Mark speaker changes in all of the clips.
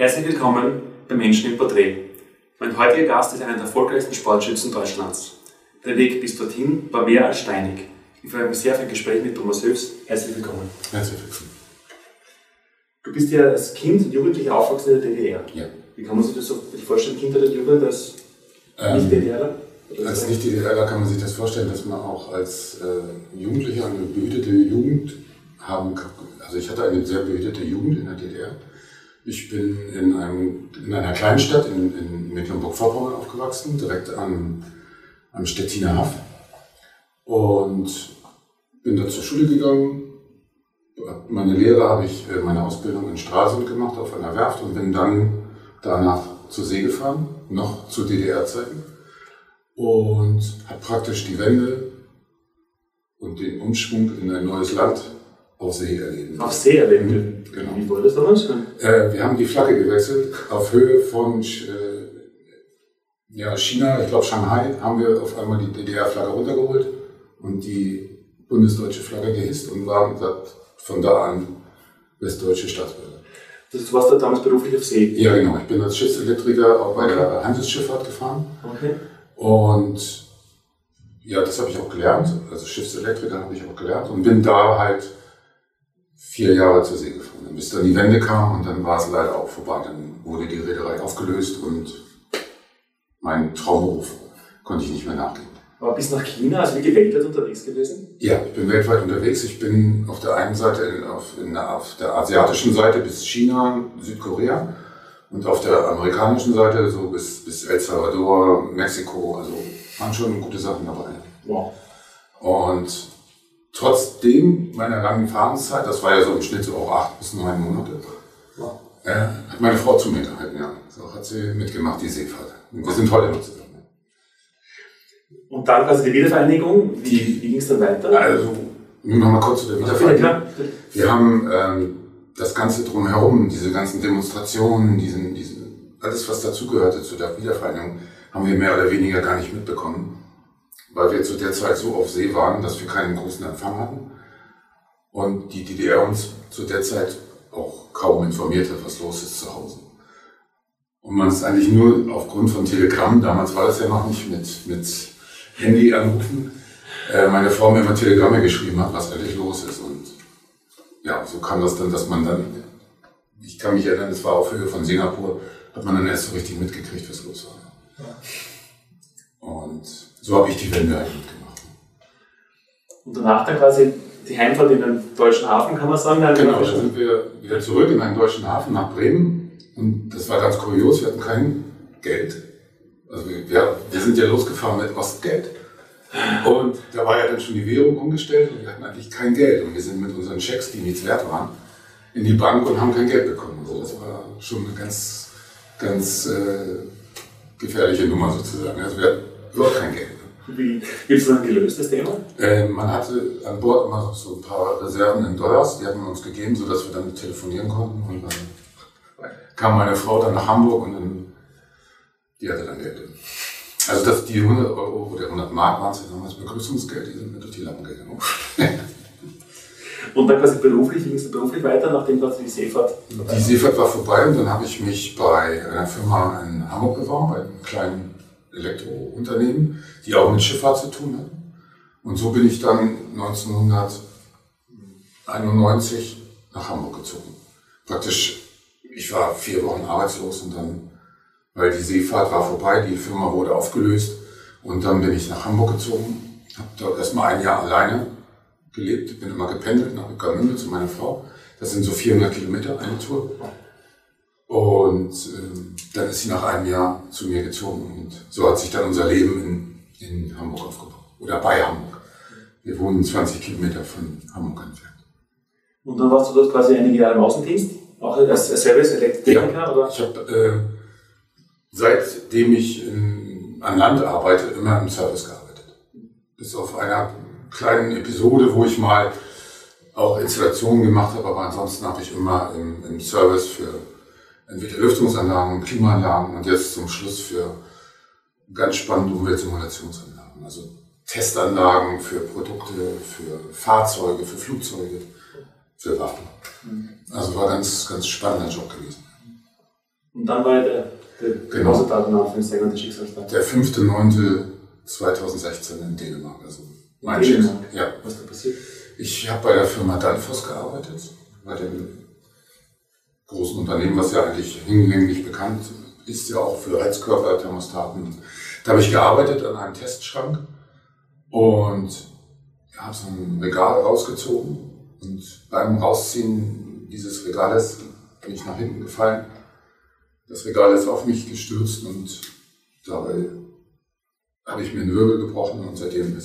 Speaker 1: Herzlich willkommen bei Menschen im Porträt. Mein heutiger Gast ist einer der erfolgreichsten Sportschützen Deutschlands. Der Weg bis dorthin war mehr als steinig. Ich freue mich sehr auf ein Gespräch mit Thomas Höfs. Herzlich willkommen.
Speaker 2: Herzlich willkommen.
Speaker 1: Du bist ja als Kind und Jugendlicher aufgewachsen in der DDR.
Speaker 2: Ja.
Speaker 1: Wie kann man sich das so vorstellen, Kinder der Jugend als
Speaker 2: Ähm,
Speaker 1: Nicht-DDR?
Speaker 2: Als Nicht-DDRler kann man sich das vorstellen, dass man auch als äh, Jugendlicher eine behütete Jugend haben kann. Also ich hatte eine sehr behütete Jugend in der DDR. Ich bin in, einem, in einer Kleinstadt in, in Mecklenburg-Vorpommern aufgewachsen, direkt am, am Stettiner Haff. Und bin da zur Schule gegangen. Meine Lehre habe ich, äh, meine Ausbildung in Stralsund gemacht auf einer Werft und bin dann danach zur See gefahren, noch zu DDR-Zeiten. Und habe praktisch die Wende und den Umschwung in ein neues Land auf See erleben.
Speaker 1: Auf See erleben dürfen.
Speaker 2: Genau.
Speaker 1: Wie wurde das damals?
Speaker 2: Äh, wir haben die Flagge gewechselt auf Höhe von äh, ja, China, ich glaube Shanghai, haben wir auf einmal die DDR-Flagge runtergeholt und die bundesdeutsche Flagge gehisst und waren von da an westdeutsche Staatsbürger.
Speaker 1: Also, du warst da damals beruflich auf See.
Speaker 2: Ja, genau. Ich bin als Schiffselektriker auch bei der Handelsschifffahrt gefahren
Speaker 1: Okay.
Speaker 2: und ja, das habe ich auch gelernt. Also Schiffselektriker habe ich auch gelernt und bin da halt vier Jahre zur See gefahren. Bis dann die Wende kam und dann war es leider auch vorbei. Dann wurde die Reederei aufgelöst und mein Traumberuf konnte ich nicht mehr nachgehen.
Speaker 1: Aber bis nach China, also wie weltweit unterwegs gewesen?
Speaker 2: Ja, ich bin weltweit unterwegs. Ich bin auf der einen Seite in, auf, in, der- auf der asiatischen Seite bis China, Südkorea und auf der amerikanischen Seite so bis, bis El Salvador, Mexiko. Also waren schon gute Sachen dabei.
Speaker 1: Wow.
Speaker 2: Und trotzdem meiner langen Fahrenszeit, das war ja so im Schnitt so auch acht bis neun Monate, äh, hat meine Frau zu mir gehalten. Ja. So hat sie mitgemacht, die Seefahrt. Und wir sind heute noch zusammen.
Speaker 1: Und dann quasi die Wiedervereinigung. Wie, wie ging es dann weiter?
Speaker 2: Also, nur noch mal kurz zu der Wiedervereinigung. Wir haben ähm, das Ganze drumherum, diese ganzen Demonstrationen, diesen, diesen, alles, was dazugehörte zu der Wiedervereinigung, haben wir mehr oder weniger gar nicht mitbekommen, weil wir zu der Zeit so auf See waren, dass wir keinen großen Empfang hatten und die DDR uns zu der Zeit auch kaum informiert hat, was los ist zu Hause. Und man ist eigentlich nur aufgrund von Telegramm, damals war das ja noch nicht mit, mit Handy anrufen, äh, meine Frau mir immer Telegramme geschrieben hat, was eigentlich los ist. Und ja, so kam das dann, dass man dann, ich kann mich erinnern, es war auf Höhe von Singapur, hat man dann erst so richtig mitgekriegt, was los war. Und so habe ich die Wende eigentlich mitgemacht.
Speaker 1: Und danach dann quasi die Heimfahrt in den deutschen Hafen, kann man sagen. Dann
Speaker 2: Genau, da sind wir wieder zurück in einen deutschen Hafen nach Bremen. Und das war ganz kurios, wir hatten kein Geld. Also wir, wir, wir sind ja losgefahren mit Ostgeld. Und da war ja dann schon die Währung umgestellt und wir hatten eigentlich kein Geld. Und wir sind mit unseren Schecks, die nichts wert waren, in die Bank und haben kein Geld bekommen. Also das war schon eine ganz, ganz äh, gefährliche Nummer sozusagen. Also wir hatten überhaupt kein Geld.
Speaker 1: Wie ist das dann gelöst, das Thema?
Speaker 2: Äh, man hatte an Bord immer so ein paar Reserven in Dollars, die hatten wir uns gegeben, sodass wir dann telefonieren konnten. Und dann kam meine Frau dann nach Hamburg und dann, die hatte dann Geld. Also das, die 100 Euro oder 100 Mark waren es ja damals Begrüßungsgeld, die sind mir durch die Lappen gegangen.
Speaker 1: Und dann quasi beruflich, ging es beruflich weiter, nachdem quasi die Seefahrt
Speaker 2: Die Seefahrt war vorbei und dann habe ich mich bei einer Firma in Hamburg beworben, bei einem kleinen Elektrounternehmen, die auch mit Schifffahrt zu tun hatten. Und so bin ich dann 1991 nach Hamburg gezogen. Praktisch, ich war vier Wochen arbeitslos und dann, weil die Seefahrt war vorbei, die Firma wurde aufgelöst und dann bin ich nach Hamburg gezogen, habe dort erstmal ein Jahr alleine gelebt, bin immer gependelt nach Ueckermünde zu meiner Frau. Das sind so 400 Kilometer eine Tour. Und ähm, dann ist sie nach einem Jahr zu mir gezogen und so hat sich dann unser Leben in, in Hamburg aufgebaut. Oder bei Hamburg. Wir wohnen 20 Kilometer von Hamburg entfernt.
Speaker 1: Und dann warst du dort quasi einige Jahre im Außendienst, auch als Service-Elektriker, oder?
Speaker 2: Ich habe, äh, seitdem ich in, an Land arbeite, immer im Service gearbeitet. Bis auf einer kleinen Episode, wo ich mal auch Installationen gemacht habe, aber ansonsten habe ich immer im, im Service für entweder Lüftungsanlagen, Klimaanlagen und jetzt zum Schluss für ganz spannende Umweltsimulationsanlagen. Also Testanlagen für Produkte, für Fahrzeuge, für Flugzeuge, für Waffen. Also war ganz, ganz spannender Job gewesen.
Speaker 1: Und dann war der, der
Speaker 2: Genau.
Speaker 1: Anfangssänger der Schicksalstag.
Speaker 2: Der 5.9.2016 in Dänemark. Also mein
Speaker 1: Dänemark?
Speaker 2: Schicksal. Ja.
Speaker 1: Was da passiert?
Speaker 2: Ich habe bei der Firma Danfoss gearbeitet, bei dem großen Unternehmen, was ja eigentlich hinlänglich bekannt ist, ja auch für Heizkörper, Thermostaten. Da habe ich gearbeitet an einem Testschrank und habe so ein Regal rausgezogen und beim Rausziehen dieses Regales bin ich nach hinten gefallen. Das Regal ist auf mich gestürzt und dabei habe ich mir einen Wirbel gebrochen und seitdem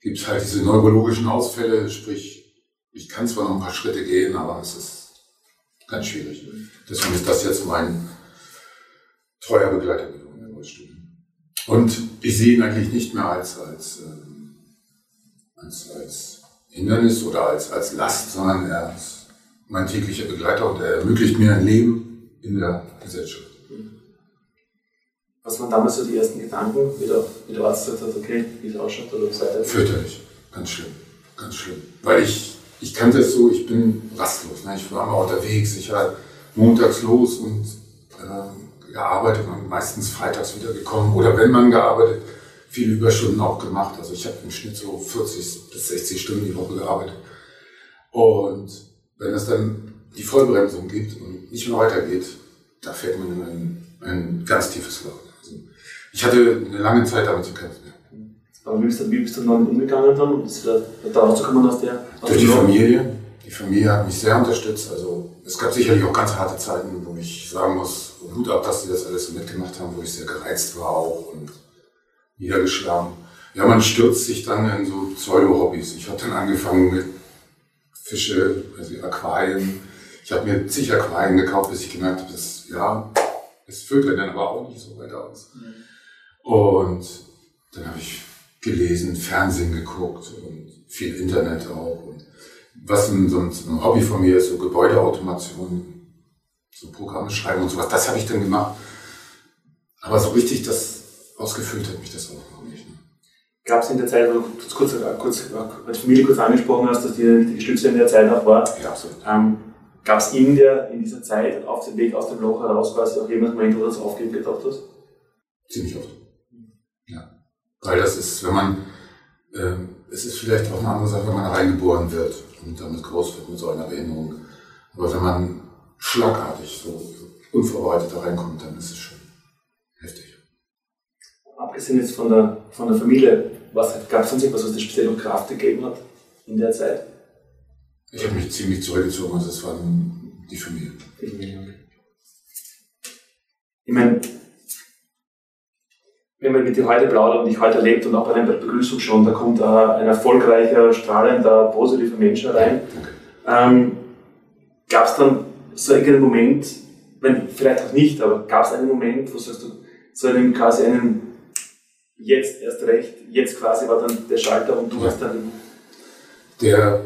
Speaker 2: gibt es halt diese neurologischen Ausfälle, sprich, ich kann zwar noch ein paar Schritte gehen, aber es ist ganz schwierig. Deswegen ist das jetzt mein treuer Begleiter geworden im Rollstuhl. Und ich sehe ihn eigentlich nicht mehr als, als, ähm, als, als Hindernis oder als, als Last, sondern er ist mein täglicher Begleiter und er ermöglicht mir ein Leben in der Gesellschaft.
Speaker 1: Was waren damals so die ersten Gedanken, wie der, wie der Arzt gesagt hat, okay, wie es ausschaut oder was weiter?
Speaker 2: Fürchterlich. Ganz schlimm. Ganz schlimm. Weil ich, ich kannte es so, ich bin rastlos. Ne? Ich war immer unterwegs. Ich war montags los und äh, gearbeitet und meistens freitags wieder gekommen. Oder wenn man gearbeitet, viele Überstunden auch gemacht. Also ich habe im Schnitt so 40 bis 60 Stunden die Woche gearbeitet. Und wenn es dann die Vollbremsung gibt und nicht mehr weitergeht, da fällt man in ein, ein ganz tiefes Loch. Also ich hatte eine lange Zeit damit zu kämpfen.
Speaker 1: Aber wie bist du, wie bist du damit umgegangen dann, um das wieder da rauszukommen aus der aus
Speaker 2: Durch die? Familie. Die Familie hat mich sehr unterstützt. Also es gab sicherlich auch ganz harte Zeiten, wo ich sagen muss, Hut ab, dass sie das alles so mitgemacht haben, wo ich sehr gereizt war auch und niedergeschlagen. Ja, man stürzt sich dann in so Pseudo-Hobbys. Ich habe dann angefangen mit Fische, also Aquarien. Ich habe mir zig Aquarien gekauft, bis ich gemerkt habe, dass, ja, es führt dann aber auch nicht so weit aus. Und dann habe ich gelesen, Fernsehen geguckt und viel Internet auch. Und was ein, so ein, Hobby von mir ist, so Gebäudeautomation, so Programme schreiben und sowas, das habe ich dann gemacht. Aber so richtig das ausgefüllt hat mich das auch noch nicht. Ne?
Speaker 1: Gab es in der Zeit, wo du kurz, kurz, als Familie kurz angesprochen hast, dass die wichtige Stütze in der Zeit auch war,
Speaker 2: Ja, absolut.
Speaker 1: ähm, gab es in, der, in dieser Zeit auf dem Weg aus dem Loch heraus quasi auch jemanden, Moment, wo du das aufgeben gedacht hast?
Speaker 2: Ziemlich oft. Weil das ist, wenn man, ähm, es ist vielleicht auch eine andere Sache, wenn man reingeboren wird und damit groß wird mit so einer Behinderung. Aber wenn man schlagartig so unvorbereitet da reinkommt, dann ist es schon heftig.
Speaker 1: Abgesehen jetzt von der, von der Familie, gab es sonst irgendwas, was dir speziell noch Kraft gegeben hat in der Zeit?
Speaker 2: Ich habe mich ziemlich zurückgezogen, also es war die Familie.
Speaker 1: Ich meine, wenn man mit dir heute plaudert und dich heute erlebt und auch bei deiner Begrüßung schon, da kommt äh, ein erfolgreicher, strahlender, positiver Mensch herein. Ähm, gab es dann so einen Moment, wenn, vielleicht auch nicht, aber gab es einen Moment, wo sagst du, so einen quasi einen, jetzt erst recht, jetzt quasi war dann der Schalter und du
Speaker 2: Ja.
Speaker 1: hast dann,
Speaker 2: Der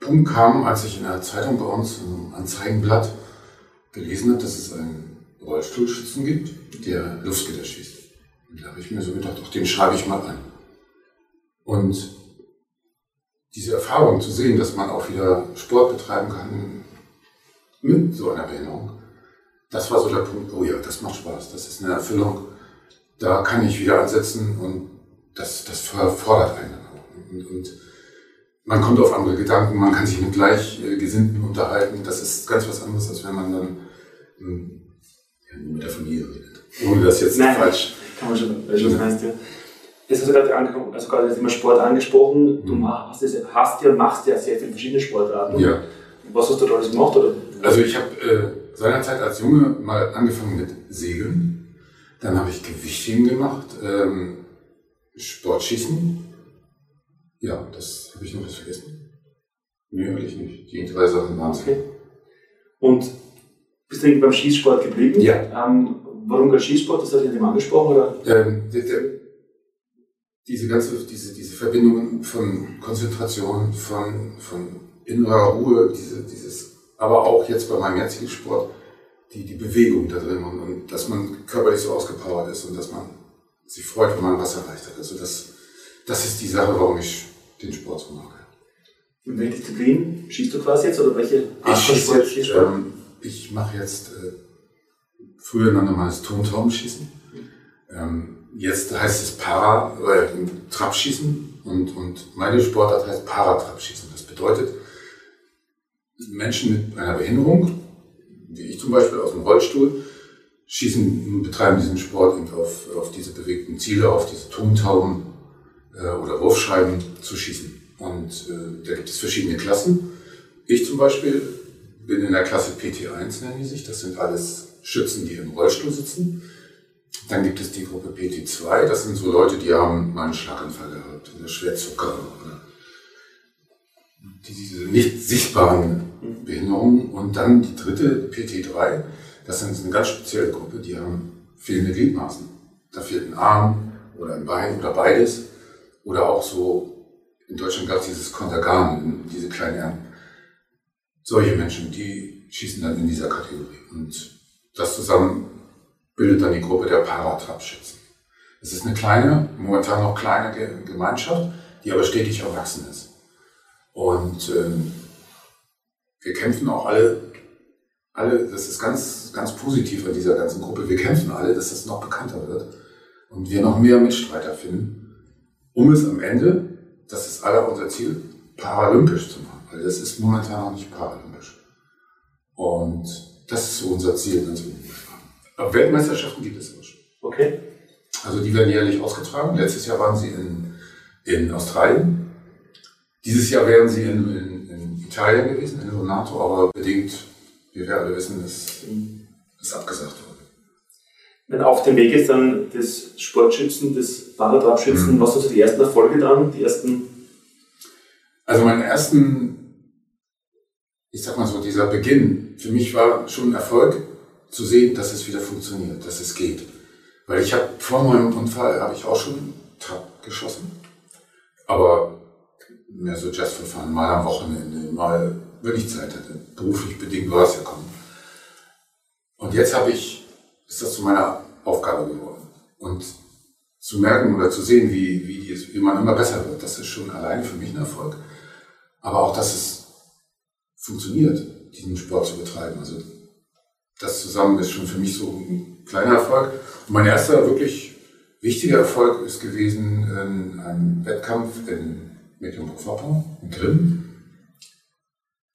Speaker 2: Punkt kam, als ich in der Zeitung bei uns im Anzeigenblatt gelesen habe, dass es einen Rollstuhlschützen gibt, der Luftgitter schießt. Und da habe ich mir so gedacht, ach, den schreibe ich mal an. Und diese Erfahrung zu sehen, dass man auch wieder Sport betreiben kann mit so einer Behinderung, das war so der Punkt, oh ja, das macht Spaß, das ist eine Erfüllung, da kann ich wieder ansetzen und das, das fordert einen dann auch. Und, und man kommt auf andere Gedanken, man kann sich mit Gleichgesinnten unterhalten. Das ist ganz was anderes, als wenn man dann ähm, ja, nur mit der Familie redet. Ohne das jetzt
Speaker 1: Nein.
Speaker 2: falsch.
Speaker 1: kann man schon, weißt du, meinst, ja. Jetzt hast du gerade also gerade das Thema Sport angesprochen, du
Speaker 2: Mhm.
Speaker 1: hast, das, hast ja, machst ja sehr viele verschiedene Sportarten.
Speaker 2: Ja.
Speaker 1: Was hast du da alles gemacht? Oder?
Speaker 2: Also ich habe äh, seinerzeit als Junge mal angefangen mit Segeln. Dann habe ich Gewichtheben gemacht, ähm, Sportschießen. Ja, das habe ich noch was vergessen. Nee, eigentlich nicht. Die drei Sachen waren es.
Speaker 1: Okay. Und bist du eigentlich beim Schießsport geblieben?
Speaker 2: Ja.
Speaker 1: Ähm, warum gerade Schießsport? Das hat dich jemand angesprochen? Oder?
Speaker 2: Ähm, der, der, diese ganze, diese, diese Verbindungen von Konzentration, von, von innerer Ruhe, diese, dieses, aber auch jetzt bei meinem jetzigen Sport, die, die Bewegung da drin und, und dass man körperlich so ausgepowert ist und dass man sich freut, wenn man was erreicht hat. Also das, das ist die Sache, warum ich den Sport so mache.
Speaker 1: In welcher Disziplin schießt du quasi jetzt? Oder welche Art
Speaker 2: Ich
Speaker 1: von Sport
Speaker 2: jetzt,
Speaker 1: schießt du?
Speaker 2: ähm, ich mache jetzt äh, Früher nannte man es Tontaubenschießen. Ähm, jetzt heißt es Para, äh, Trabschießen und, und meine Sportart heißt Paratrabschießen. Das bedeutet, Menschen mit einer Behinderung, wie ich zum Beispiel aus dem Rollstuhl, schießen, betreiben diesen Sport eben auf, auf diese bewegten Ziele, auf diese Tontauben äh, oder Wurfscheiben zu schießen. Und äh, da gibt es verschiedene Klassen. Ich zum Beispiel bin in der Klasse PT1, nennen die sich. Das sind alles Schützen, die im Rollstuhl sitzen. Dann gibt es die Gruppe PT2. Das sind so Leute, die haben mal einen Schlaganfall gehabt oder Schwerzucker oder diese nicht sichtbaren Behinderungen. Und dann die dritte PT3. Das ist eine ganz spezielle Gruppe, die haben fehlende Gliedmaßen. Da fehlt ein Arm oder ein Bein oder beides. Oder auch so, in Deutschland gab es dieses Kontergan, diese kleinen. Solche Menschen, die schießen dann in dieser Kategorie. Und das zusammen bildet dann die Gruppe der Paratrapschützen. Es ist eine kleine, momentan noch kleine Gemeinschaft, die aber stetig erwachsen ist. Und ähm, wir kämpfen auch alle alle, das ist ganz, ganz positiv an dieser ganzen Gruppe, wir kämpfen alle, dass das noch bekannter wird und wir noch mehr Mitstreiter finden, um es am Ende, das ist aller unser Ziel, paralympisch zu machen, weil das ist momentan noch nicht paralympisch. Und das ist so unser Ziel ganz. Aber Weltmeisterschaften gibt es auch schon.
Speaker 1: Okay.
Speaker 2: Also die werden jährlich ausgetragen. Letztes Jahr waren sie in, in Australien. Dieses Jahr wären sie in, in, in Italien gewesen, in Donato, aber bedingt wie wir alle wissen, ist, ist abgesagt worden.
Speaker 1: Wenn auf dem Weg ist dann des Sportschützen, des Paratrapschützen, mhm. was sind so die ersten Erfolge dann, die ersten?
Speaker 2: Also meinen ersten, ich sag mal so, dieser Beginn, für mich war schon ein Erfolg zu sehen, dass es wieder funktioniert, dass es geht. Weil ich habe vor meinem Unfall habe ich auch schon Trab geschossen. Aber mehr so just for fun, mal am Wochenende, mal wenn ich Zeit hatte. Beruflich bedingt war es ja kommen. Und jetzt habe ich, ist das zu meiner Aufgabe geworden. Und zu merken oder zu sehen, wie, wie, wie man immer besser wird, das ist schon alleine für mich ein Erfolg. Aber auch, dass es funktioniert, diesen Sport zu betreiben. Also das zusammen ist schon für mich so ein kleiner Erfolg. Und mein erster wirklich wichtiger Erfolg ist gewesen in einem Wettkampf in Mecklenburg-Vorpommern, in Grimm.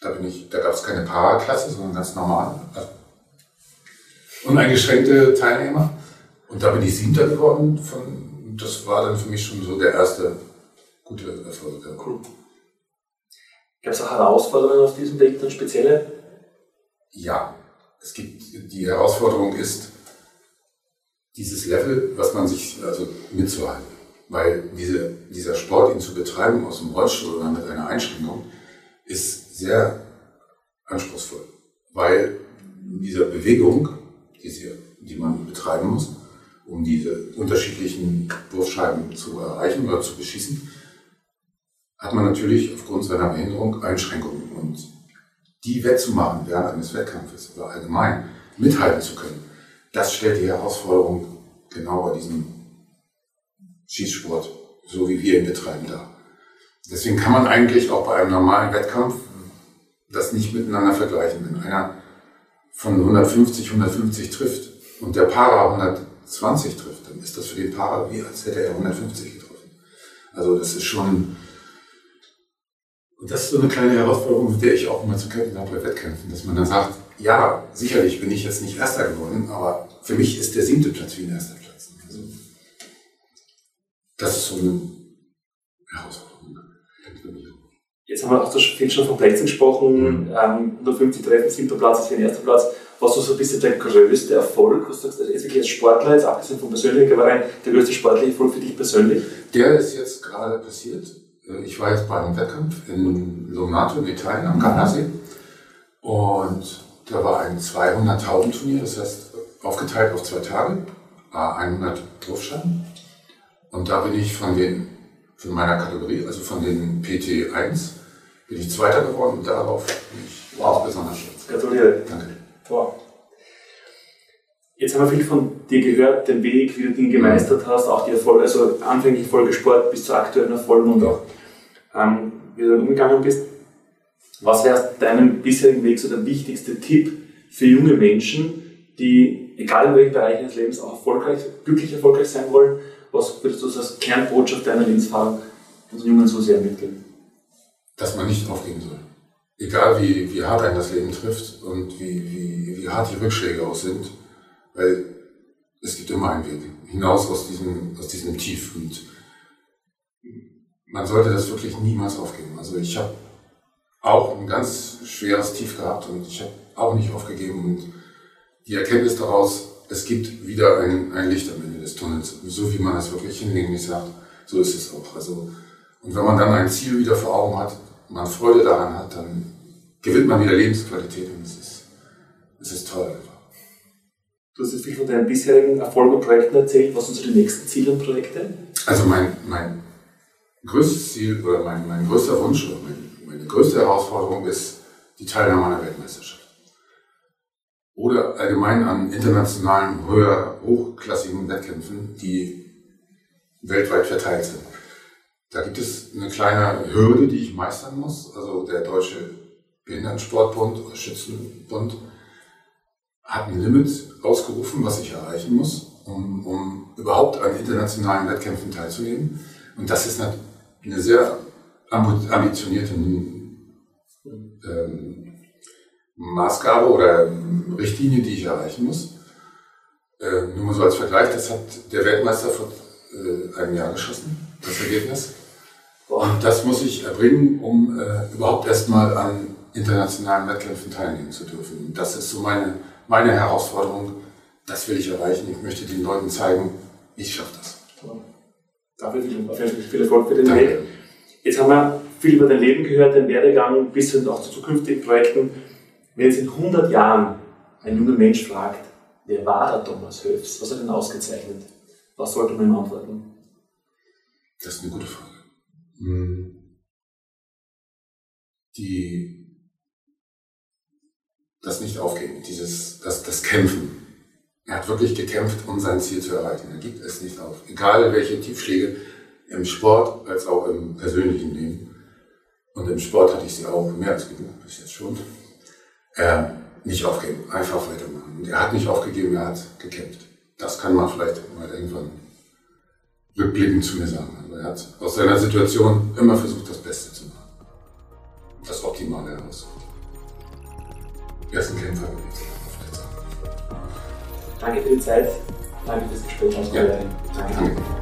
Speaker 2: Da da gab es keine Paraklasse, sondern ganz normal. Also uneingeschränkte Teilnehmer. Und da bin ich Siebter geworden. Von, das war dann für mich schon so der erste gute Erfolg. Cool.
Speaker 1: Gab es auch Herausforderungen auf diesem Weg, dann spezielle?
Speaker 2: Ja, es gibt, die Herausforderung ist, dieses Level, was man sich, also mitzuhalten. Weil diese, dieser Sport, ihn zu betreiben aus dem Rollstuhl oder mit einer Einschränkung, ist sehr anspruchsvoll, weil dieser Bewegung, die, sie, die man betreiben muss, um diese unterschiedlichen Wurfscheiben zu erreichen oder zu beschießen, hat man natürlich aufgrund seiner Behinderung Einschränkungen. Und die wettzumachen während eines Wettkampfes oder allgemein mithalten zu können, das stellt die Herausforderung genau bei diesem Schießsport, so wie wir ihn betreiben, dar. Deswegen kann man eigentlich auch bei einem normalen Wettkampf das nicht miteinander vergleichen. Wenn einer von 150, 150 trifft und der Para 120 trifft, dann ist das für den Para wie, als hätte er 150 getroffen. Also das ist schon, und das ist so eine kleine Herausforderung, mit der ich auch immer zu kämpfen habe bei Wettkämpfen, dass man dann sagt, ja, sicherlich bin ich jetzt nicht Erster geworden, aber für mich ist der siebte Platz wie ein erster Platz. Also, das ist so eine Herausforderung.
Speaker 1: Jetzt haben wir auch viel schon von Plätzen gesprochen. Mhm. Ähm, 150 Treffen, siebter Platz ist ein erster Platz. Was ist so ein bisschen der größte Erfolg, was du sagst, jetzt wirklich als Sportler, jetzt abgesehen von persönlichen Gewereien, der größte sportliche Erfolg für dich persönlich?
Speaker 2: Der ist jetzt gerade passiert. Äh, ich war jetzt bei einem Wettkampf in Lonato in Italien am Gardasee. Und da war ein 200.000 Turnier, das heißt aufgeteilt auf zwei Tage, 100 Wurfschein. Und da bin ich von den, von meiner Kategorie, also von den PT1, bin ich Zweiter geworden und darauf bin ich wow. besonders stolz.
Speaker 1: Gratuliere. Danke. Wow. Jetzt haben wir viel von dir gehört, den Weg, wie du Dinge gemeistert hast, auch die Erfolge, also anfänglich Folgesport bis zu aktuellen Erfolgen und auch ähm, wie du umgegangen bist. Was wäre deinem bisherigen Weg so der wichtigste Tipp für junge Menschen, die, egal in welchem Bereich des Lebens, auch erfolgreich, glücklich erfolgreich sein wollen. Was würdest du als Kernbotschaft deiner Lebensfahrer unseren Jungen so sehr mitgeben?
Speaker 2: Dass man nicht aufgeben soll. Egal wie, wie hart einen das Leben trifft und wie, wie, wie hart die Rückschläge auch sind, weil es gibt immer einen Weg hinaus aus diesem, aus diesem Tief und man sollte das wirklich niemals aufgeben. Also ich habe auch ein ganz schweres Tief gehabt und ich habe auch nicht aufgegeben und die Erkenntnis daraus, es gibt wieder ein, ein Licht am Ende des Tunnels, so wie man das wirklich hinlänglich sagt, so ist es auch. Also, und wenn man dann ein Ziel wieder vor Augen hat, man Freude daran hat, dann gewinnt man wieder Lebensqualität und es ist, es ist toll.
Speaker 1: Du hast jetzt viel von deinen bisherigen Erfolgen und Projekten erzählt. Was sind so die nächsten Ziele und Projekte?
Speaker 2: Also mein, mein größtes Ziel oder mein, mein größter Wunsch oder mein, meine größte Herausforderung ist die Teilnahme an der Weltmeisterschaft. Oder allgemein an internationalen, höher, hochklassigen Wettkämpfen, die weltweit verteilt sind. Da gibt es eine kleine Hürde, die ich meistern muss. Also der Deutsche Behindertensportbund oder Schützenbund hat ein Limit ausgerufen, was ich erreichen muss, um, um überhaupt an internationalen Wettkämpfen teilzunehmen. Und das ist eine, sehr ambitionierte ähm, Maßgabe oder Richtlinie, die ich erreichen muss. Äh, nur mal so als Vergleich, das hat der Weltmeister vor äh, einem Jahr geschossen, das Ergebnis. Und das muss ich erbringen, um äh, überhaupt erstmal an internationalen Wettkämpfen teilnehmen zu dürfen. Und das ist so meine, meine Herausforderung. Das will ich erreichen. Ich möchte den Leuten zeigen, ich schaffe das.
Speaker 1: Dafür viel, Erfolg für den Danke. Weg. Jetzt haben wir viel über dein Leben gehört, deinen Werdegang bis hin auch zu zukünftigen Projekten. Wenn jetzt in 100 Jahren ein junger Mensch fragt, wer war der Thomas Höfs? Was hat ihn ausgezeichnet? Was sollte man ihm antworten?
Speaker 2: Das ist eine gute Frage. Hm. Die, das nicht aufgeben, dieses, das, das Kämpfen. Er hat wirklich gekämpft, um sein Ziel zu erreichen. Er gibt es nicht auf. Egal welche Tiefschläge im Sport als auch im persönlichen Leben. Und im Sport hatte ich sie auch mehr als genug bis jetzt schon. Äh, nicht aufgeben, einfach weitermachen. Und er hat nicht aufgegeben, er hat gekämpft. Das kann man vielleicht mal irgendwann rückblickend zu mir sagen. Also er hat aus seiner Situation immer versucht, das Beste zu machen. Das Optimale herauszuholen. Er ist ein Kämpfer.
Speaker 1: Danke für die Zeit. Danke fürs Gespräch.
Speaker 2: Ja. Danke. Danke.